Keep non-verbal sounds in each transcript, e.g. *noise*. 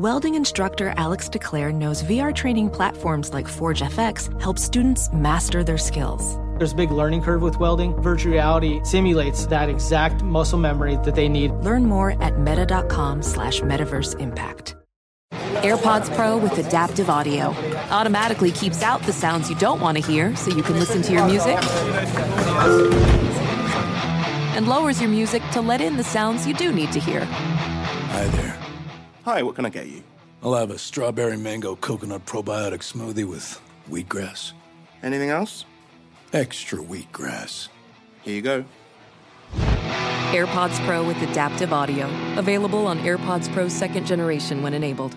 Welding instructor Alex DeClaire knows VR training platforms like Forge FX help students master their skills. There's a big learning curve with welding. Virtual reality simulates that exact muscle memory that they need. Learn more at meta.com slash metaverse impact. AirPods Pro with adaptive audio automatically keeps out the sounds you don't want to hear so you can listen to your music and lowers your music to let in the sounds you do need to hear. Hi there. Hi, what can I get you? I'll have a strawberry mango coconut probiotic smoothie with wheatgrass. Anything else? Extra wheatgrass. Here you go. AirPods Pro with adaptive audio. Available on AirPods Pro second generation when enabled.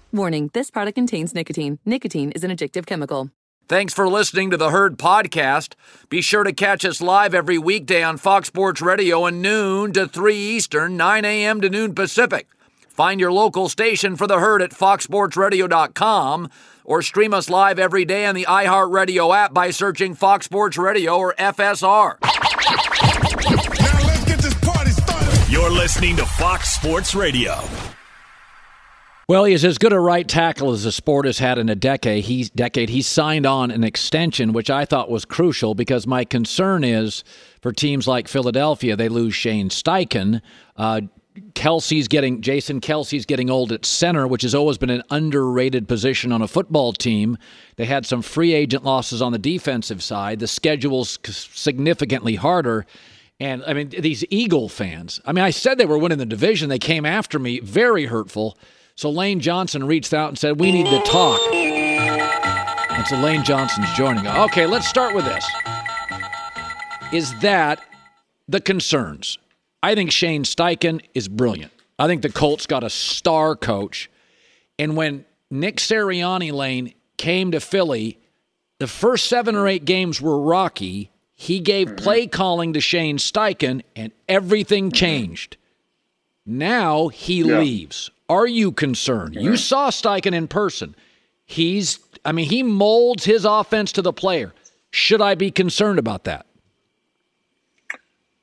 Warning, this product contains nicotine. Nicotine is an addictive chemical. Thanks for listening to the Herd Podcast. Be sure to catch us live every weekday on Fox Sports Radio at noon to 3 Eastern, 9 a.m. to noon Pacific. Find your local station for the Herd at foxsportsradio.com or stream us live every day on the iHeartRadio app by searching Fox Sports Radio or FSR. Let's get this party started. You're listening to Fox Sports Radio. Well, he is as good a right tackle as the sport has had in a decade. He's decade. He signed on an extension, which I thought was crucial because my concern is for teams like Philadelphia, they lose Shane Steichen. Uh, Kelce's getting Jason Kelce's getting old at center, which has always been an underrated position on a football team. They had some free agent losses on the defensive side. The schedule's significantly harder. And I mean, these Eagle fans. I mean, I said they were winning the division. They came after me, very hurtful. So Lane Johnson reached out and said, We need to talk. And so Lane Johnson's joining. us. Okay, let's start with this. Is that the concerns? I think Shane Steichen is brilliant. I think the Colts got a star coach. And when Nick Sirianni Lane came to Philly, the first seven or eight games were rocky. He gave mm-hmm. play calling to Shane Steichen, and everything mm-hmm. changed. Now he Yeah. leaves. Are you concerned? You saw Steichen in person. He's, I mean, he molds his offense to the player. Should I be concerned about that?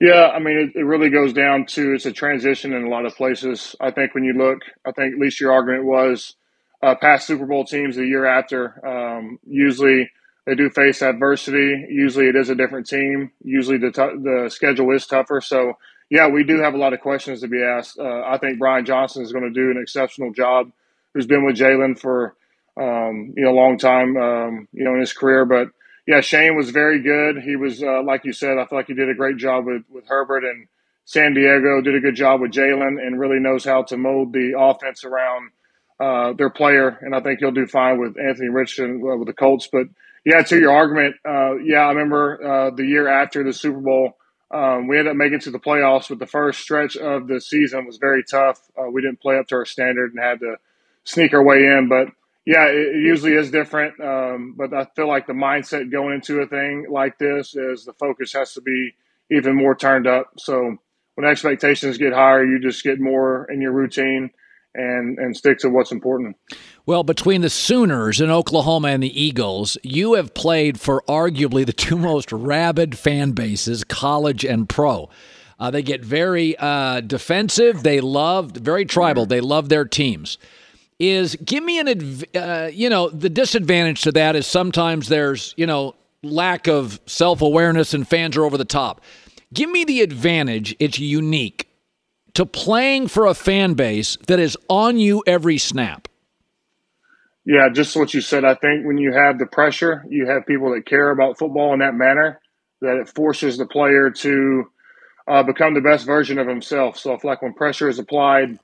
Yeah, I mean, it, it really goes down to it's a transition in a lot of places. I think when you look, I think at least your argument was uh, past Super Bowl teams the year after. Um, usually they do face adversity. Usually it is a different team. Usually the t- the schedule is tougher. So yeah, we do have a lot of questions to be asked. Uh, I think Brian Johnson is going to do an exceptional job. Who's been with Jalen for um, you know a long time, um, you know, in his career, but yeah, Shane was very good. He was, uh, like you said, I feel like he did a great job with, with Herbert and San Diego, did a good job with Jalen and really knows how to mold the offense around uh, their player. And I think he'll do fine with Anthony Richardson uh, with the Colts. But yeah, to your argument, uh, yeah, I remember uh, the year after the Super Bowl, um, we ended up making to the playoffs, but the first stretch of the season was very tough. Uh, we didn't play up to our standard and had to sneak our way in. But yeah, it, it usually is different. Um, but I feel like the mindset going into a thing like this is the focus has to be even more turned up. So when expectations get higher, you just get more in your routine and and stick to what's important. Well, between the Sooners in Oklahoma and the Eagles, you have played for arguably the two *laughs* most rabid fan bases, college and pro. Uh, they get very uh, defensive. They love very tribal. They love their teams. Is give me an adv- uh, you know the disadvantage to that is sometimes there's you know lack of self awareness and fans are over the top. Give me the advantage. It's unique to playing for a fan base that is on you every snap. Yeah, just what you said. I think when you have the pressure, you have people that care about football in that manner, that it forces the player to uh, become the best version of himself. So, if like when pressure is applied,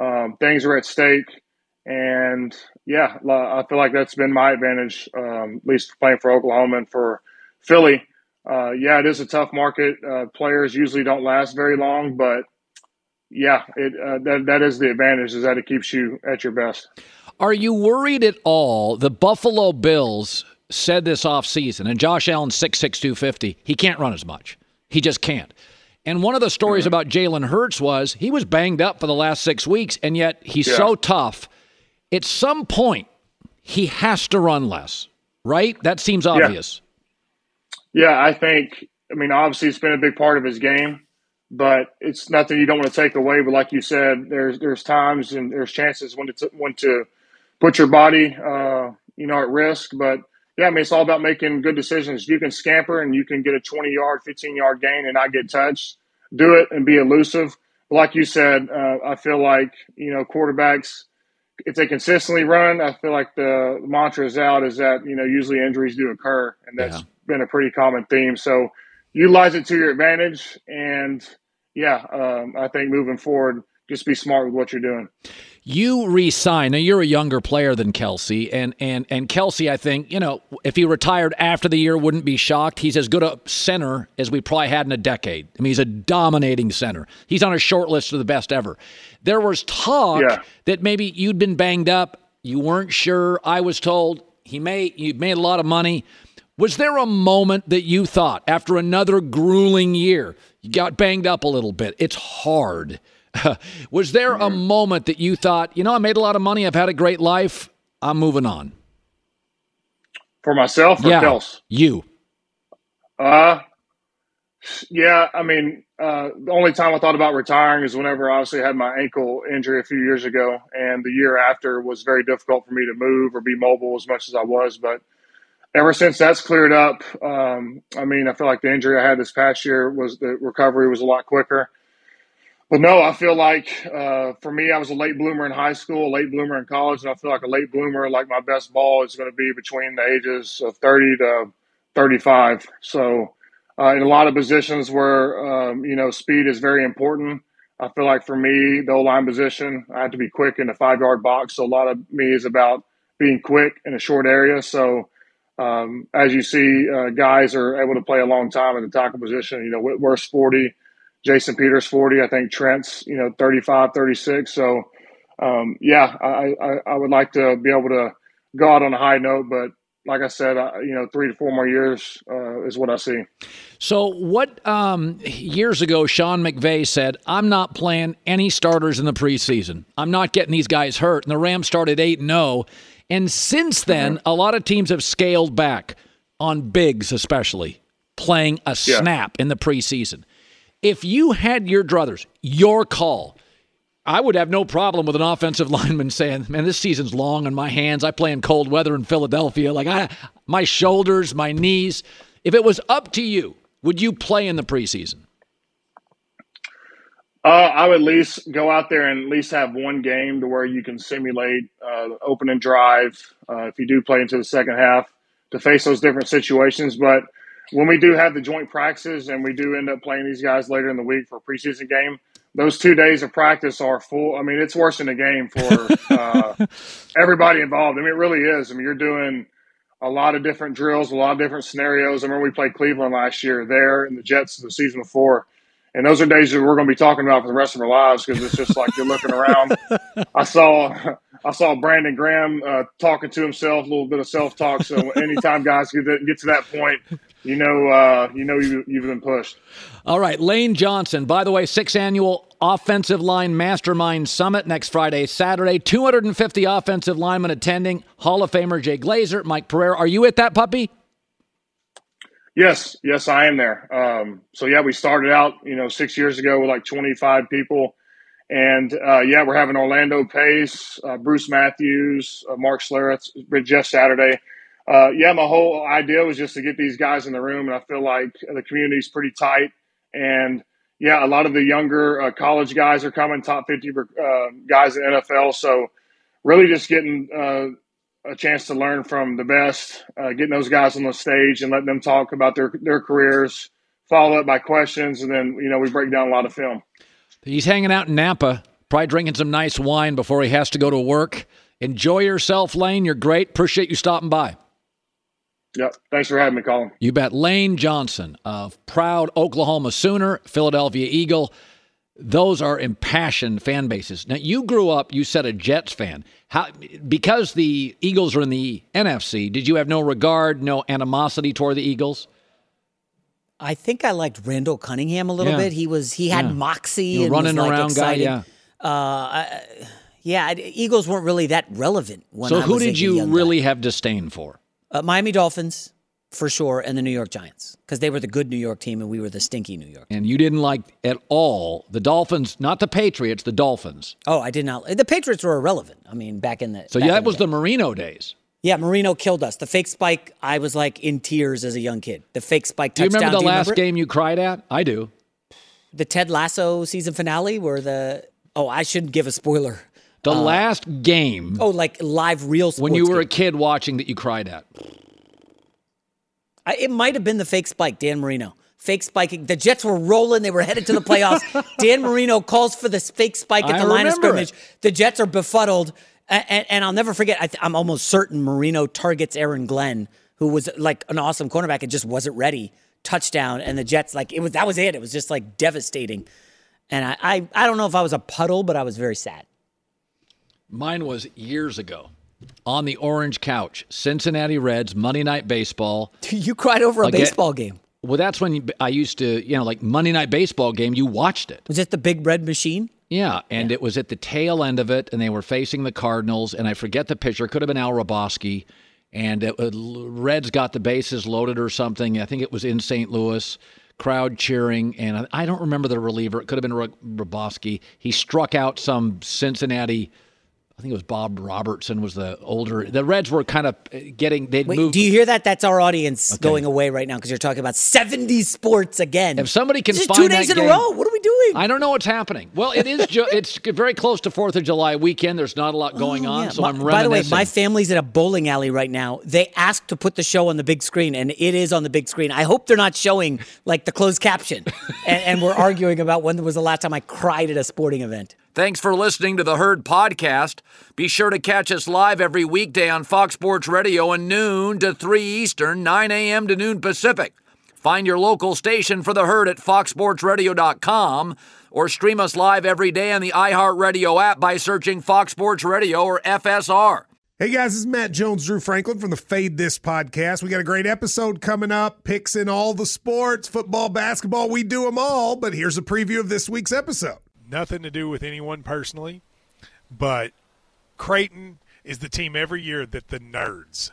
um, things are at stake. And yeah, I feel like that's been my advantage, um, at least playing for Oklahoma and for Philly. Uh, yeah, it is a tough market. Uh, players usually don't last very long, but yeah, it uh, that that is the advantage is that it keeps you at your best. Are you worried at all? The Buffalo Bills said this offseason, and Josh Allen, six six two fifty. he can't run as much. He just can't. And one of the stories mm-hmm. about Jalen Hurts was he was banged up for the last six weeks, and yet he's yeah. so tough. At some point, he has to run less, right? That seems obvious. Yeah, yeah I think, I mean, obviously it's been a big part of his game but it's nothing you don't want to take away. But like you said, there's there's times and there's chances when to when to put your body, uh, you know, at risk. But yeah, I mean, it's all about making good decisions. You can scamper and you can get a 20 yard, 15 yard gain and not get touched. Do it and be elusive. Like you said, uh, I feel like you know quarterbacks. If they consistently run, I feel like the mantra is out is that you know usually injuries do occur, and that's yeah. been a pretty common theme. So utilize it to your advantage. And yeah, um, I think moving forward, just be smart with what you're doing. You resign. Now you're a younger player than Kelce, and and and Kelce, I think you know if he retired after the year, wouldn't be shocked. He's as good a center as we probably had in a decade. I mean, he's a dominating center. He's on a short list of the best ever. There was talk yeah. that maybe you'd been banged up. You weren't sure. I was told he may you made a lot of money. Was there a moment that you thought, after another grueling year, you got banged up a little bit? It's hard. *laughs* Was there a mm-hmm. moment that you thought, you know, I made a lot of money, I've had a great life, I'm moving on? For myself or yeah, Kels? You. Uh, yeah, I mean, uh, the only time I thought about retiring is whenever I obviously had my ankle injury a few years ago, and the year after was very difficult for me to move or be mobile as much as I was. But ever since that's cleared up, um, I mean, I feel like the injury I had this past year was the recovery was a lot quicker. But no, I feel like uh, for me, I was a late bloomer in high school, a late bloomer in college, and I feel like a late bloomer, like my best ball, is going to be between the ages of 30 to 35. So, uh, in a lot of positions where um, you know speed is very important, I feel like for me, the O line position, I have to be quick in the five yard box. So a lot of me is about being quick in a short area. So um, as you see, uh, guys are able to play a long time in the tackle position. You know, Whitworth's 40, Jason Peters 40. I think Trent's, you know, 35, 36. So, um, yeah, I, I, I, would like to be able to go out on a high note, but like I said, I, you know, three to four more years uh, is what I see. So, what um, years ago, Sean McVay said, I'm not playing any starters in the preseason. I'm not getting these guys hurt. And the Rams started 8 0 and since then, mm-hmm. a lot of teams have scaled back on bigs, especially playing a yeah. snap in the preseason. If you had your druthers, your call, I would have no problem with an offensive *laughs* lineman saying, "Man, this season's long on my hands. I play in cold weather in Philadelphia. Like I, my shoulders, my knees. If it was up to you, would you play in the preseason?" Uh, I would at least go out there and at least have one game to where you can simulate uh, open and drive uh, if you do play into the second half to face those different situations. But when we do have the joint practices and we do end up playing these guys later in the week for a preseason game, those two days of practice are full. I mean, it's worse than a game for *laughs* uh, everybody involved. I mean, it really is. I mean, you're doing a lot of different drills, a lot of different scenarios. I remember we played Cleveland last year there and the Jets the season before and those are days that we're going to be talking about for the rest of our lives because it's just like you're looking around. *laughs* I saw I saw Brandon Graham uh, talking to himself, a little bit of self talk. So anytime guys get to, get to that point, you know uh, you know you, you've been pushed. All right, Lane Johnson. By the way, sixth annual offensive line mastermind summit next Friday, Saturday. 250 offensive linemen attending. Hall of Famer Jay Glazer, Mike Pereira. Are you at that puppy? Yes, yes, I am there. Um, so yeah, we started out, you know, six years ago with like 25 people, and uh, yeah, we're having Orlando Pace, uh, Bruce Matthews, uh, Mark Schlereth, Jeff Saturday. Uh, yeah, my whole idea was just to get these guys in the room, and I feel like the community is pretty tight. And yeah, a lot of the younger uh, college guys are coming, top 50 uh, guys in NFL. So really, just getting a chance to learn from the best, uh, getting those guys on the stage and letting them talk about their their careers, followed up by questions, and then you know we break down a lot of film. He's hanging out in Napa, probably drinking some nice wine before he has to go to work. Enjoy yourself, Lane. You're great. Appreciate you stopping by. Yep. Thanks for having me, Colin. You bet. Lane Johnson, of proud Oklahoma Sooner, Philadelphia Eagle. Those are impassioned fan bases. Now, you grew up, you said a Jets fan. How, because the Eagles are in the NFC, did you have no regard, no animosity toward the Eagles? I think I liked Randall Cunningham a little Yeah. bit. He was he had Yeah. moxie and running was, like, around guy, excited. yeah. Uh, I- yeah, Eagles weren't really that relevant when so, I who was a did you young guy. really have disdain for? Uh, Miami Dolphins for sure, and the New York Giants because they were the good New York team and we were the stinky New York. And you didn't like at all the Dolphins, not the Patriots, the Dolphins. Oh, I did not. The Patriots were irrelevant. I mean, back in the So, yeah, that was day. the Marino days. yeah. Marino killed us. The fake spike. I was like in tears as a young kid. The fake spike Do you touchdown. remember the last remember game you cried at? I do. The Ted Lasso season finale, where the oh, I shouldn't give a spoiler. The uh, last game Oh, like live real sports when you were a kid watching that you cried at. I, it might have been the fake spike, Dan Marino. Fake spiking. The Jets were rolling. They were headed to the playoffs. *laughs* Dan Marino calls for this fake spike at I the line of scrimmage. it. The Jets are befuddled. And, and, and I'll never forget, I th- I'm almost certain Marino targets Aaron Glenn, who was like an awesome cornerback and just wasn't ready. Touchdown. And the Jets, like, it was that was it. It was just like devastating. And I, I, I don't know if I was a puddle, but I was very sad. Mine was years ago on the orange couch, Cincinnati Reds, Monday Night Baseball. *laughs* You cried over a Again- baseball game. Well, that's when I used to, you know, like Monday Night Baseball game, you watched it. Was it the big red machine? Yeah, and it was at the tail end of it, and they were facing the Cardinals, and I forget the pitcher. Could have been Al Hrabosky, and it, uh, Reds got the bases loaded or something. I think it was in St. Louis. Crowd cheering, and I I don't remember the reliever. It could have been Ro- Hrabosky. He struck out some Cincinnati. I think it was Bob Robertson was the older. The Reds were kind of uh, getting. They'd moved. do you hear that? That's our audience going away right now because you're talking about 70 sports again. If somebody can This find two days that in game- a row. What are we doing? I don't know what's happening. Well, it is. Ju- it's very close to Fourth of July weekend. There's not a lot oh, going on, Oh, Yeah, so my- I'm by the way, my family's at a bowling alley right now. They asked to put the show on the big screen, and it is on the big screen. I hope they're not showing like the closed caption, and, and we're arguing about when was the last time I cried at a sporting event. Thanks for listening to the Herd Podcast. Be sure to catch us live every weekday on Fox Sports Radio at noon to 3 Eastern, 9 a.m. to noon Pacific. Find your local station for the Herd at foxsportsradio.com or stream us live every day on the iHeartRadio app by searching Fox Sports Radio or FSR. Hey guys, this is Matt Jones, Drew Franklin from the Fade This podcast. We got a great episode coming up, picks in all the sports, football, basketball, we do them all. But here's a preview of this week's episode. nothing to do with anyone personally, but Creighton is the team every year that the nerds,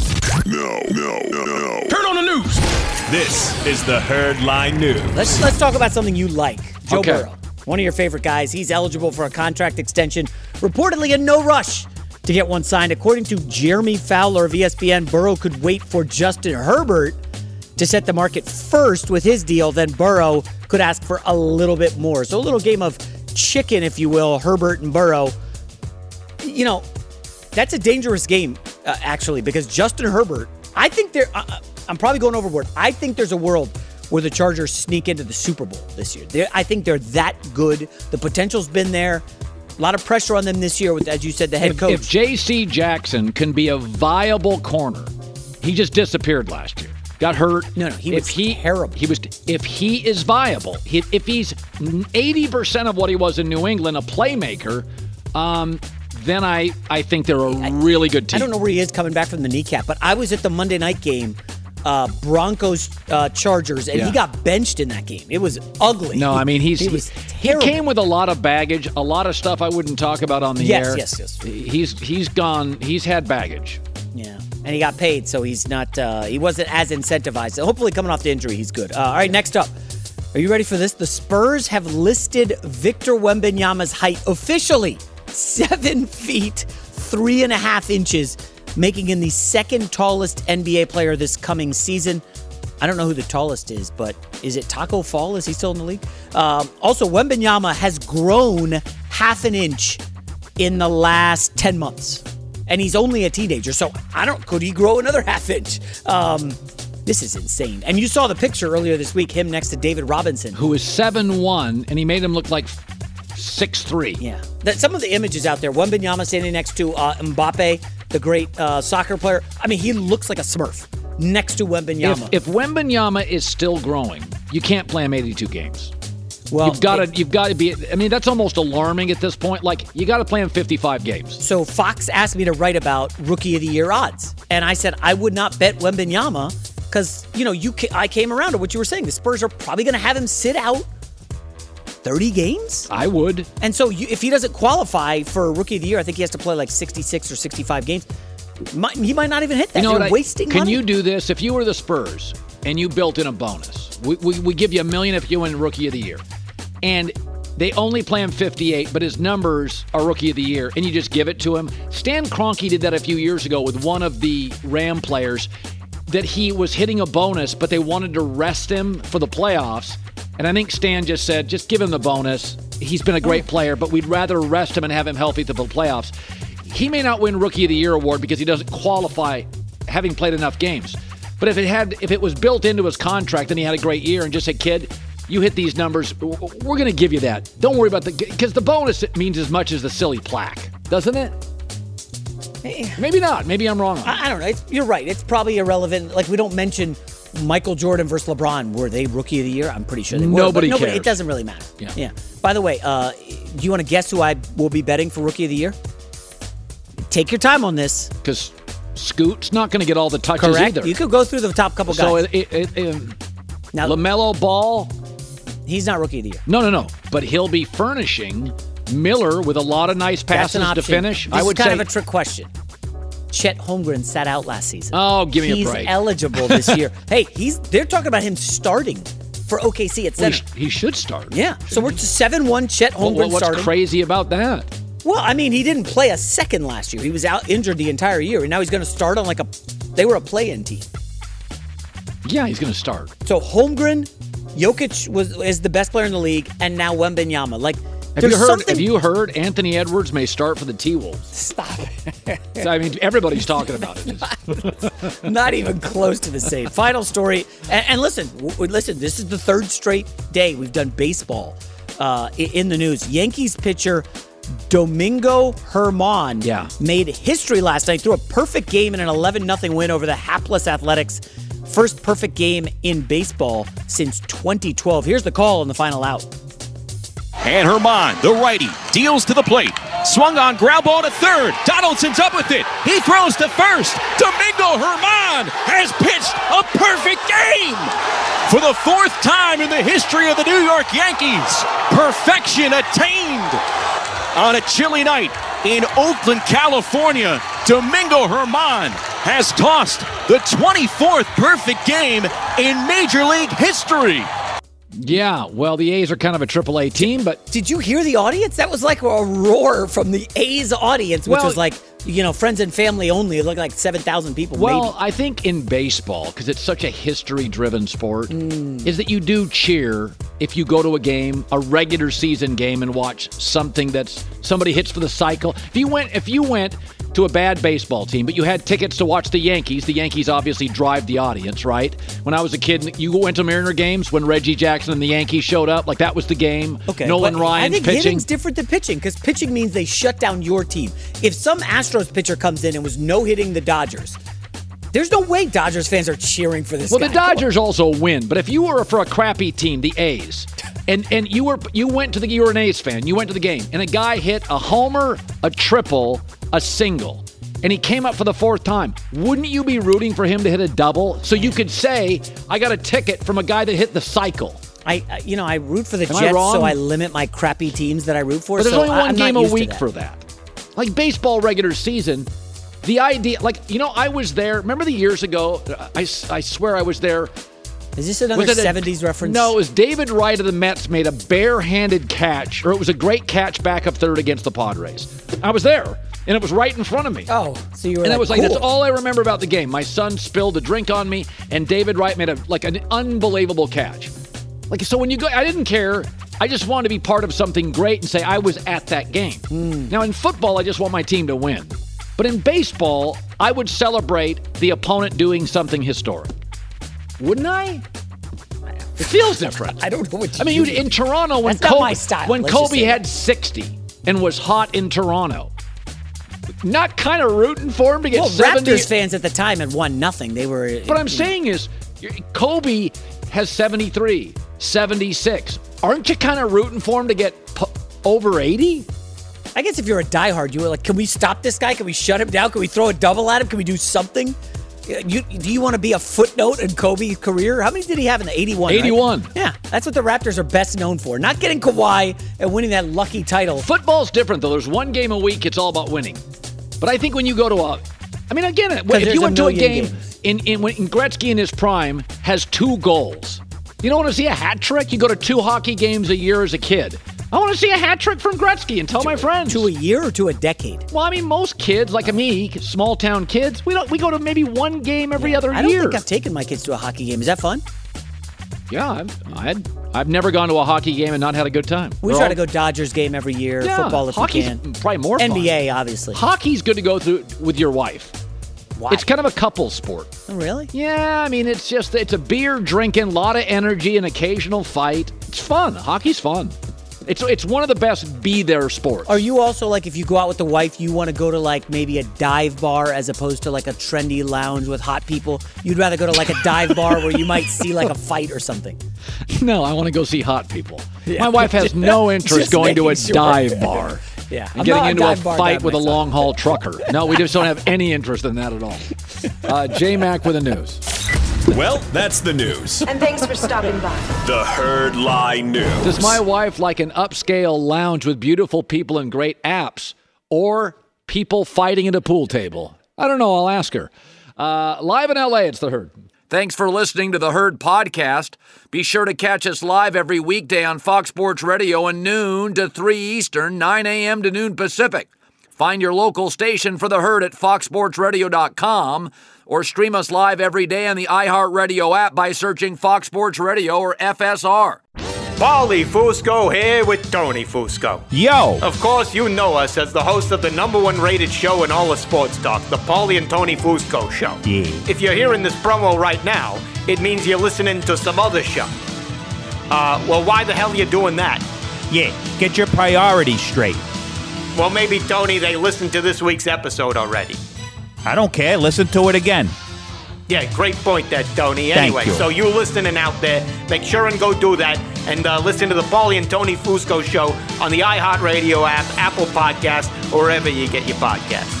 No, no, no, no. Turn on the news. This is the Herd Line News. Let's let's talk about something you like. Joe Okay. Burrow, one of your favorite guys. He's eligible for a contract extension, reportedly in no rush to get one signed. According to Jeremy Fowler of ESPN, Burrow could wait for Justin Herbert to set the market first with his deal. Then Burrow could ask for a little bit more. So a little game of chicken, if you will, Herbert and Burrow. You know, that's a dangerous game, uh, actually, because Justin Herbert, I think there, uh, I'm probably going overboard. I think there's a world where the Chargers sneak into the Super Bowl this year. They're, I think they're that good. The potential's been there. A lot of pressure on them this year with, as you said, the head If, coach. if J.C. Jackson can be a viable corner, he just disappeared last year. Got hurt. No, no, he if was he, terrible. He was. If he is viable, he, if he's eighty percent of what he was in New England, a playmaker, um, then I I think they're a really good team. I don't know where he is coming back from the kneecap, but I was at the Monday night game, uh, Broncos uh, Chargers, and Yeah. he got benched in that game. It was ugly. No, I mean he's he was he came with a lot of baggage, a lot of stuff I wouldn't talk about on the Yes, air. yes, yes. Yes. He's he's gone. He's had baggage. Yeah, and he got paid, so he's not. Uh, he wasn't as incentivized. So hopefully, coming off the injury, he's good. Uh, all right, next up. Are you ready for this? The Spurs have listed Victor Wembanyama's height officially seven feet three and a half inches, making him the second tallest NBA player this coming season. I don't know who the tallest is, but is it Taco Fall? Is he still in the league? Um, also, Wembanyama has grown half an inch in the last 10 months. And he's only a teenager, so I don't, could he grow another half inch? Um, this is insane. And you saw the picture earlier this week, him next to David Robinson. Who is seven one, and he made him look like six three. Yeah. That some of the images out there, One Wembanyama standing next to uh, Mbappe, the great uh, soccer player. I mean, he looks like a smurf next to Wembanyama. If, if Wembanyama is still growing, you can't play him 82 games. Well, you've got to you've got to be. I mean, that's almost alarming at this point. Like you got to play him 55 games. So Fox asked me to write about rookie of the year odds, and I said I would not bet Wembanyama because you know you ca- I came around to what you were saying. The Spurs are probably going to have him sit out 30 games. I would. And so you, if he doesn't qualify for rookie of the year, I think he has to play like 66 or 65 games. Might, he might not even hit that. You know You're what? I- wasting Can money. you do this if you were the Spurs and you built in a bonus? We, we, we give you a million if you win Rookie of the Year, and they only play him 58, but his numbers are Rookie of the Year, and you just give it to him. Stan Kroenke did that a few years ago with one of the Ram players that he was hitting a bonus, but they wanted to rest him for the playoffs. And I think Stan just said, just give him the bonus. He's been a great oh. player, but we'd rather rest him and have him healthy to the playoffs. He may not win Rookie of the Year award because he doesn't qualify having played enough games. But if it had, if it was built into his contract and he had a great year and just said, "Kid, you hit these numbers, we're going to give you that. Don't worry about the because the bonus means as much as the silly plaque, doesn't it? Maybe not. Maybe I'm wrong. On I, I don't know. It's, you're right. It's probably irrelevant. Like we don't mention Michael Jordan versus LeBron. Were they rookie of the year? I'm pretty sure they were. Nobody nobody cares. It doesn't really matter. Yeah. Yeah. By the way, uh, do you want to guess who I will be betting for rookie of the year? Take your time on this. because Scoot's not going to get all the touches Correct. either. You could go through the top couple so guys. it, it, it, um, now, LaMelo Ball. He's not rookie of the year. No, no, no. But he'll be furnishing Miller with a lot of nice passes to finish. This I would is kind say. of a trick question. Chet Holmgren sat out last season. Oh, give me a break. he's eligible this *laughs* year. hey, he's they're talking about him starting for OKC at Well, he, he should start. yeah. So we're to seven one. Chet Well, Holmgren what's starting. crazy about that? Well, I mean, he didn't play a second last year. He was out injured the entire year, and now he's going to start on like a. They were a play-in team. Yeah, he's going to start. So Holmgren, Jokic was is the best player in the league, and now Wembanyama. Like, Have there's you heard? something. Have you heard? Anthony Edwards may start for the T Wolves. Stop. So, I mean, everybody's talking about it. *laughs* Not even close to the same. Final story. And, and listen, w- listen. This is the third straight day we've done baseball uh, in the news. Yankees pitcher Domingo Germán Yeah. made history last night threw a perfect game in an 11 0 win over the hapless Athletics. First perfect game in baseball since 2012. Here's the call in the final out. And Germán, the righty, deals to the plate. Swung on ground ball to third. Donaldson's up with it. He throws to first. Domingo Germán has pitched a perfect game. For the fourth time in the history of the New York Yankees, perfection attained. On a chilly night in Oakland, California, Domingo Germán has tossed the 24th perfect game in Major League history. Yeah, well, the A's are kind of a AAA team, but Did you hear the audience? That was like a roar from the A's audience, which Well- was like, you know, friends and family only. It looked like 7,000 people, Well, maybe. I think in baseball, because it's such a history driven sport, Mm. is that you do cheer if you go to a game, a regular season game, and watch something that's somebody hits for the cycle. If you went, if you went to a bad baseball team, but you had tickets to watch the Yankees, the Yankees obviously drive the audience, right? When I was a kid, you went to Mariner games when Reggie Jackson and the Yankees showed up, like that was the game. Okay, Nolan but Ryan's I think pitching. hitting's different than pitching because pitching means they shut down your team. If some Astros pitcher comes in and was no hitting the Dodgers, there's no way Dodgers fans are cheering for this. Well, guy. the Dodgers also win, but if you were for a crappy team, the A's, and and you were you went to the you were an A's fan, you went to the game, and a guy hit a homer, a triple, a single, and he came up for the fourth time, wouldn't you be rooting for him to hit a double so you could say, I got a ticket from a guy that hit the cycle? I, I- you know, I root for the Am Jets, wrong? so I limit my crappy teams that I root for. But there's so only one I'm game a week that. for that. Like baseball regular season, the idea, like, you know, I was there. Remember the years ago? Uh, I, I swear I was there. Is this another Was it a- 70s reference? No, it was David Wright of the Mets made a barehanded catch, or it was a great catch back up third against the Padres. I was there, and it was right in front of me. Oh, so you were and like, it was like that's all I remember about the game. My son spilled a drink on me, and David Wright made a like an unbelievable catch. Like so, when you go, I didn't care. I just wanted to be part of something great and say I was at that game. Hmm. Now in football, I just want my team to win. But in baseball, I would celebrate the opponent doing something historic. Wouldn't I? It feels different. *laughs* I don't know what I mean, in Toronto when That's Kobe, when let's Kobe had 60 and was hot in Toronto, not kind of rooting for him to get well, 70. Raptors fans at the time had won nothing. They were. What I'm saying is, Kobe has 73, 76. Aren't you kind of rooting for him to get pu- over 80? I guess if you're a diehard, you were like, can we stop this guy? Can we shut him down? Can we throw a double at him? Can we do something? You, do you want to be a footnote in Kobe's career? How many did he have in the 81? right? 81. Yeah, that's what the Raptors are best known for. Not getting Kawhi and winning that lucky title. Football's different, though. There's one game a week, it's all about winning. But I think when you go to a, I mean, again, if you a went to a game in, in when Gretzky in his prime has two goals, you don't want to see a hat trick. You go to two hockey games a year as a kid. I want to see a hat trick from Gretzky and tell my friends. To a year or to a decade? Well, I mean, most kids like me, small town kids, we don't we go to maybe one game every other year. I don't year. think I've taken my kids to a hockey game. Is that fun? Yeah, I've, I'd, I've never gone to a hockey game and not had a good time. We We're try all- to go Dodgers game every year. Yeah, football if hockey's we can. probably more fun. NBA, obviously. Hockey's good to go through with your wife. Why? It's kind of a couple sport. Oh, really? Yeah, I mean, it's just it's a beer drinking, lot of energy, an occasional fight. It's fun. Hockey's fun. It's it's one of the best be there sports. Are you also like if you go out with the wife, you want to go to like maybe a dive bar as opposed to like a trendy lounge with hot people? You'd rather go to like a dive bar where you might see like a fight or something. *laughs* No, I want to go see hot people. Yeah. My wife has no *laughs* interest going to a sure. dive bar. *laughs* Yeah, And I'm getting into a fight with a long haul trucker. No, we just don't have any interest in that at all. Uh, J Mac with the news. Well, that's the news. And thanks for stopping by. The Herd Lie News. Does my wife like an upscale lounge with beautiful people and great apps, or people fighting at a pool table? I don't know. I'll ask her. Uh, live in LA, it's the herd. Thanks for listening to the Herd Podcast. Be sure to catch us live every weekday on Fox Sports Radio at noon to 3 Eastern, 9 a.m. to noon Pacific. Find your local station for the Herd at foxsportsradio.com or stream us live every day on the iHeartRadio app by searching Fox Sports Radio or FSR. Paulie Fusco here with Tony Fusco. Yo! Of course, you know us as the host of the number one rated show in all of sports talk, the Paulie and Tony Fusco Show. Yeah. If you're hearing this promo right now, it means you're listening to some other show. Uh, well, why the hell are you doing that? Yeah, get your priorities straight. Well, maybe, Tony, they listened to this week's episode already. I don't care. Listen to it again. Yeah, great point there, Tony. Thank Anyway, you. so you listening out there, make sure and go do that and uh, listen to the Paulie and Tony Fusco show on the iHeartRadio app, Apple Podcast, or wherever you get your podcasts.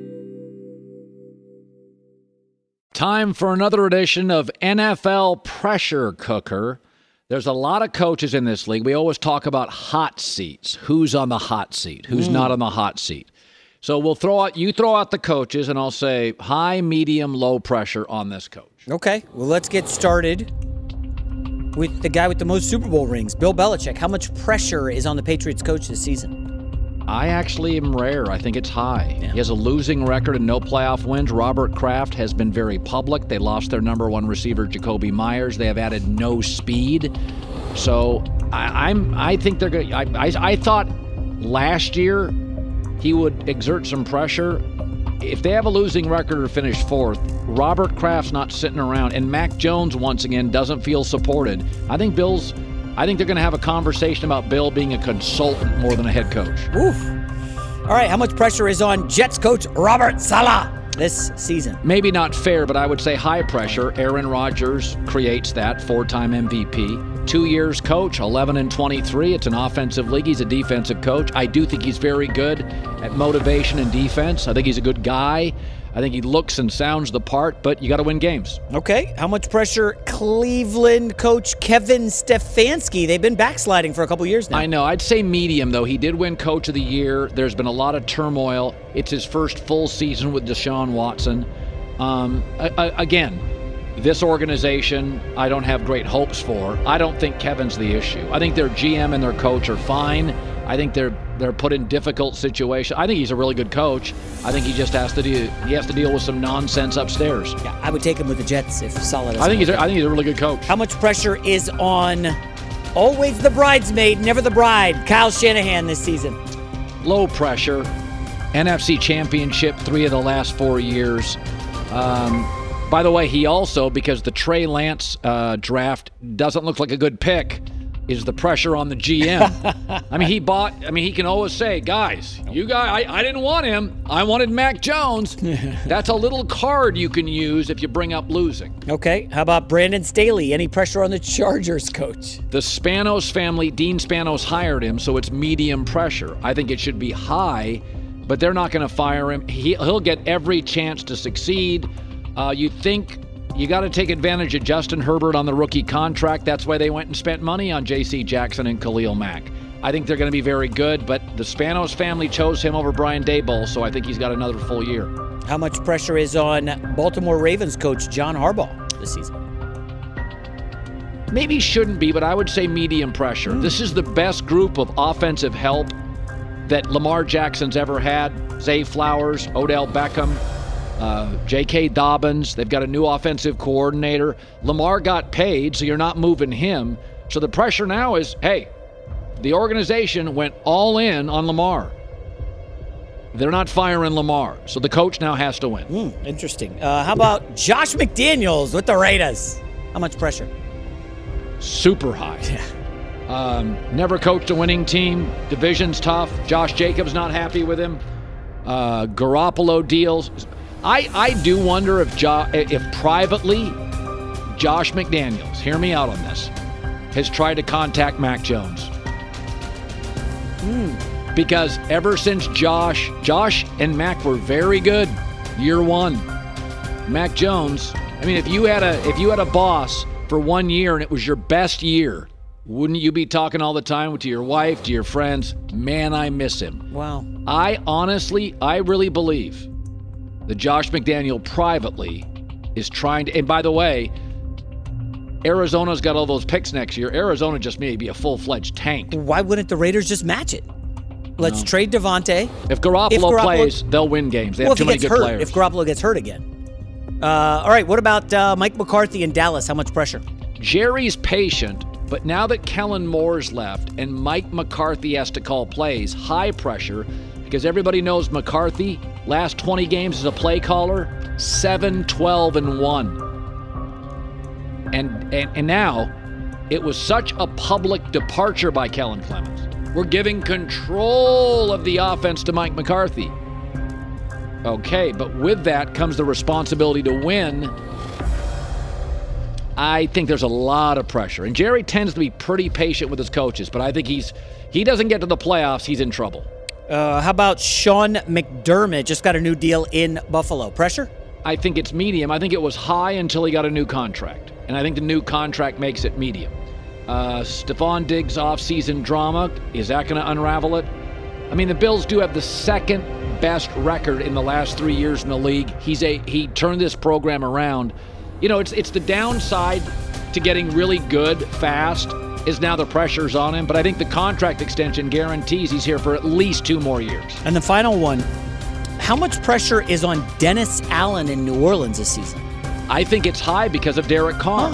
Time for another edition of NFL Pressure Cooker. There's a lot of coaches in this league. We always talk about hot seats. Who's on the hot seat? Who's Mm. not on the hot seat? So we'll throw out you throw out the coaches and I'll say high, medium, low pressure on this coach. Okay, well, let's get started with the guy with the most Super Bowl rings, Bill Belichick. How much pressure is on the Patriots coach this season? I actually am rare. I think it's high. He has a losing record and no playoff wins. Robert Kraft has been very public. They lost their number one receiver, Jakobi Meyers. They have added no speed. So I, I'm. I think they're going. I, I I thought last year he would exert some pressure. If they have a losing record or finish fourth, Robert Kraft's not sitting around, and Mac Jones once again doesn't feel supported. I think Bill's. I think they're going to have a conversation about Bill being a consultant more than a head coach. Oof. All right, how much pressure is on Jets coach Robert Saleh this season? Maybe not fair, but I would say high pressure. Aaron Rodgers creates that four-time MVP. Two years coach, 11 and 23. It's an offensive league. He's a defensive coach. I do think he's very good at motivation and defense. I think he's a good guy. I think he looks and sounds the part, but you got to win games. Okay, how much pressure Cleveland coach Kevin Stefanski? They've been backsliding for a couple years now. I know. I'd say medium, though. He did win Coach of the Year. There's been a lot of turmoil. It's his first full season with Deshaun Watson. Um, again, this organization, I don't have great hopes for. I don't think Kevin's the issue. I think their GM and their coach are fine. I think they're they're put in difficult situations. I think he's a really good coach. I think he just has to deal he has to deal with some nonsense upstairs. Yeah, I would take him with the Jets if Saleh. I think he's a, I think he's a really good coach. How much pressure is on always the bridesmaid, never the bride, Kyle Shanahan this season? low pressure. NFC Championship three of the last four years. Um, by the way, he also because the Trey Lance uh, draft doesn't look like a good pick. Is the pressure on the GM. I mean, he *laughs* bought. I mean, he can always say, "Guys, you guys, I, I didn't want him. I wanted Mac Jones." *laughs* That's a little card you can use if you bring up losing. Okay. How about Brandon Staley? Any pressure on the Chargers coach? The Spanos family, Dean Spanos hired him, so it's medium pressure. I think it should be high, but they're not going to fire him. He, he'll get every chance to succeed. Uh, you think you got to take advantage of Justin Herbert on the rookie contract. That's why they went and spent money on J.C. Jackson and Khalil Mack. I think they're going to be very good, but the Spanos family chose him over Brian Daboll, so I think he's got another full year. How much pressure is on Baltimore Ravens coach John Harbaugh this season? Maybe shouldn't be, but I would say medium pressure. Hmm. This is the best group of offensive help that Lamar Jackson's ever had. Zay Flowers, Odell Beckham, uh, J.K. Dobbins. They've got a new offensive coordinator. Lamar got paid, so you're not moving him. So the pressure now is hey, the organization went all in on Lamar. They're not firing Lamar, so the coach now has to win. Hmm, interesting. Uh, how about Josh McDaniels with the Raiders? How much pressure? Super high. *laughs* Um, never coached a winning team. Division's tough. Josh Jacobs not happy with him. Uh, Garoppolo deals. I, I do wonder if jo- if privately Josh McDaniels, hear me out on this, has tried to contact Mac Jones. Hmm. Because ever since Josh, Josh and Mac were very good year one. Mac Jones, I mean, if you had a if you had a boss for one year and it was your best year, wouldn't you be talking all the time to your wife, to your friends? Man, I miss him. Wow. I honestly, I really believe that Josh McDaniel privately is trying to. And by the way, Arizona's got all those picks next year. Arizona just may be a full fledged tank. Why wouldn't the Raiders just match it? Let's No. trade Davante. If Garoppolo, plays, they'll win games. They well, have too many good hurt, players. if Garoppolo gets hurt again. Uh, all right. What about uh, Mike McCarthy in Dallas? How much pressure? Jerry's patient, but now that Kellen Moore's left and Mike McCarthy has to call plays, high pressure, because everybody knows McCarthy, last 20 games as a play caller, 7, 12, and 1. And, and, and now, it was such a public departure by Kellen Clemens. We're giving control of the offense to Mike McCarthy. Okay, but with that comes the responsibility to win. I think there's a lot of pressure. And Jerry tends to be pretty patient with his coaches, but I think he's he doesn't get to the playoffs, he's in trouble. Uh, how about Sean McDermott? Just got a new deal in Buffalo. Pressure? I think it's medium. I think it was high until he got a new contract. And I think the new contract makes it medium. Uh, Stefon Diggs offseason drama, is that going to unravel it? I mean, the Bills do have the second best record in the last three years in the league. He's a he turned this program around. You know, it's it's the downside to getting really good fast is now the pressure's on him. But I think the contract extension guarantees he's here for at least two more years. And the final one. How much pressure is on Dennis Allen in New Orleans this season? I think it's high because of Derek Carr.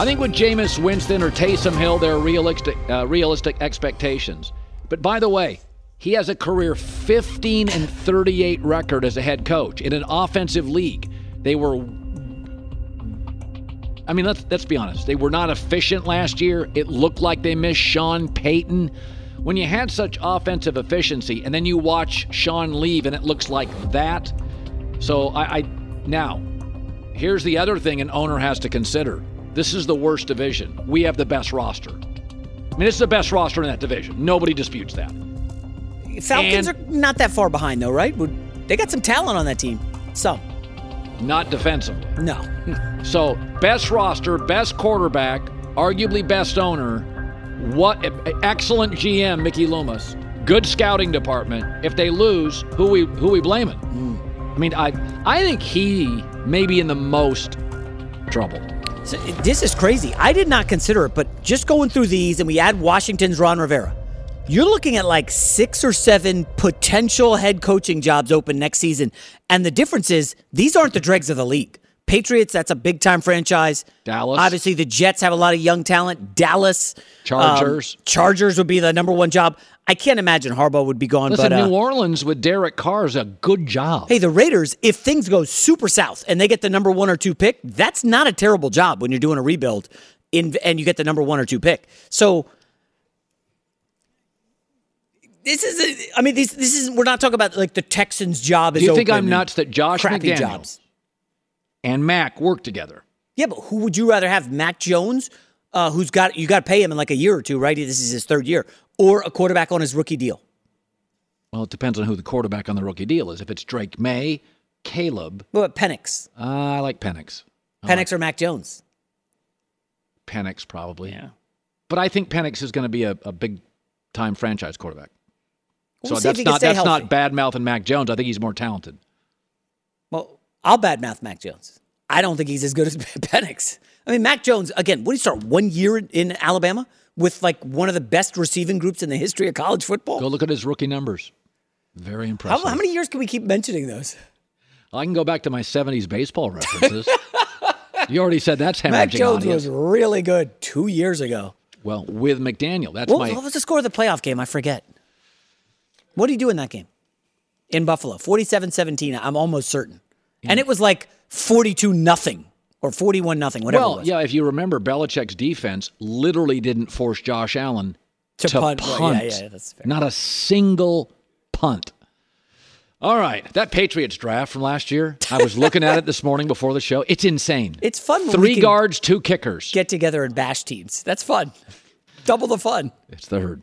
I think with Jameis Winston or Taysom Hill, there are realistic, uh, realistic expectations. But by the way, he has a career 15 and 38 record as a head coach in an offensive league. They were, I mean, let's let's be honest. They were not efficient last year. It looked like they missed Sean Payton. When you had such offensive efficiency, and then you watch Sean leave, and it looks like that. So I, I now Here's the other thing an owner has to consider. This is the worst division. We have the best roster. I mean, it's the best roster in that division. Nobody disputes that. Falcons And- are not that far behind, though, right? They got some talent on that team. Some. Not defensively. No. *laughs* So, best roster, best quarterback, arguably best owner. What excellent GM, Mickey Loomis. Good scouting department. If they lose, who we who we blaming? Hmm. I mean, I I think he may be in the most trouble. So, this is crazy. I did not consider it, but just going through these and we add Washington's Ron Rivera, you're looking at like six or seven potential head coaching jobs open next season. And the difference is these aren't the dregs of the league. Patriots, that's a big time franchise. Dallas. Obviously, the Jets have a lot of young talent. Dallas. Chargers. um, Chargers would be the number one job. I can't imagine Harbaugh would be gone. Listen, but uh, New Orleans with Derek Carr is a good job. Hey, the Raiders, if things go super south and they get the number one or two pick, that's not a terrible job when you're doing a rebuild in, and you get the number one or two pick. So this is. A, I mean, this this is. We're not talking about like the Texans' job is. Do you think I'm nuts that Josh crappy McDaniels jobs. and Mac work together? Yeah, but who would you rather have? Mac Jones, uh, who's got you got to pay him in like a year or two, right? This is his third year, or a quarterback on his rookie deal. Well, it depends on who the quarterback on the rookie deal is. If it's Drake Maye, Caleb. What about Penix? Uh, I like Penix. I Penix like or Mac Jones? Penix probably. Yeah. But I think Penix is going to be a, a big time franchise quarterback. We'll so that's not that's healthy. not bad mouthing Mac Jones. I think he's more talented. Well, I'll badmouth Mac Jones. I don't think he's as good as *laughs* Penix. I mean, Mac Jones again. What did he start one year in- Alabama with like one of the best receiving groups in the history of college football? Go look at his rookie numbers. Very How, impressive. how many years can we keep mentioning those? I can go back to my 70s baseball references. *laughs* you already said that's hemorrhaging Mac Jones audience. was really good two years ago. Well, with McDaniel. That's What, my what was the score of the playoff game? I forget. What did he do in that game? In Buffalo, 47-17, I'm almost certain. And it was like 42 nothing or 41 nothing, whatever well, it was. yeah, if you remember, Belichick's defense literally didn't force Josh Allen To to, punt. punt. Well, yeah, yeah, that's fair. Not a single punt. All right, that Patriots draft from last year. I was looking at it this morning before the show. It's insane. *laughs* It's fun Three guards, two kickers. get together and bash teams. That's fun. Double the fun. It's the herd.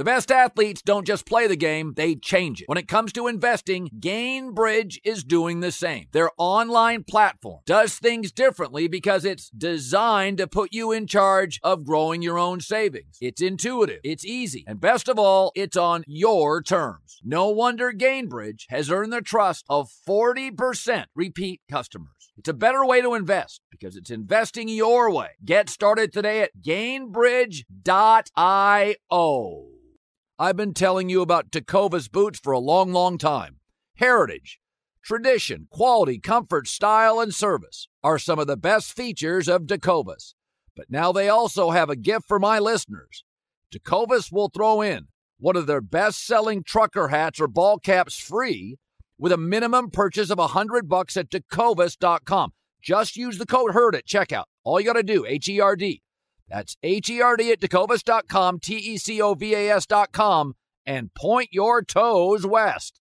The best athletes don't just play the game, they change it. When it comes to investing, Gainbridge is doing the same. Their online platform does things differently because it's designed to put you in charge of growing your own savings. It's intuitive, it's easy, and best of all, it's on your terms. No wonder Gainbridge has earned the trust of 40% repeat customers. It's a better way to invest because it's investing your way. Get started today at gainbridge.io. I've been telling you about Tecovas boots for a long, long time. Heritage, tradition, quality, comfort, style, and service are some of the best features of Tecovas. But now they also have a gift for my listeners. Tecovas will throw in one of their best-selling trucker hats or ball caps free with a minimum purchase of 100 bucks at tecovas.com. Just use the code HERD at checkout. All you got to do, H-E-R-D. That's H-E-R-D at tecovas.com, T-E-C-O-V-A-S dot com, and point your toes west.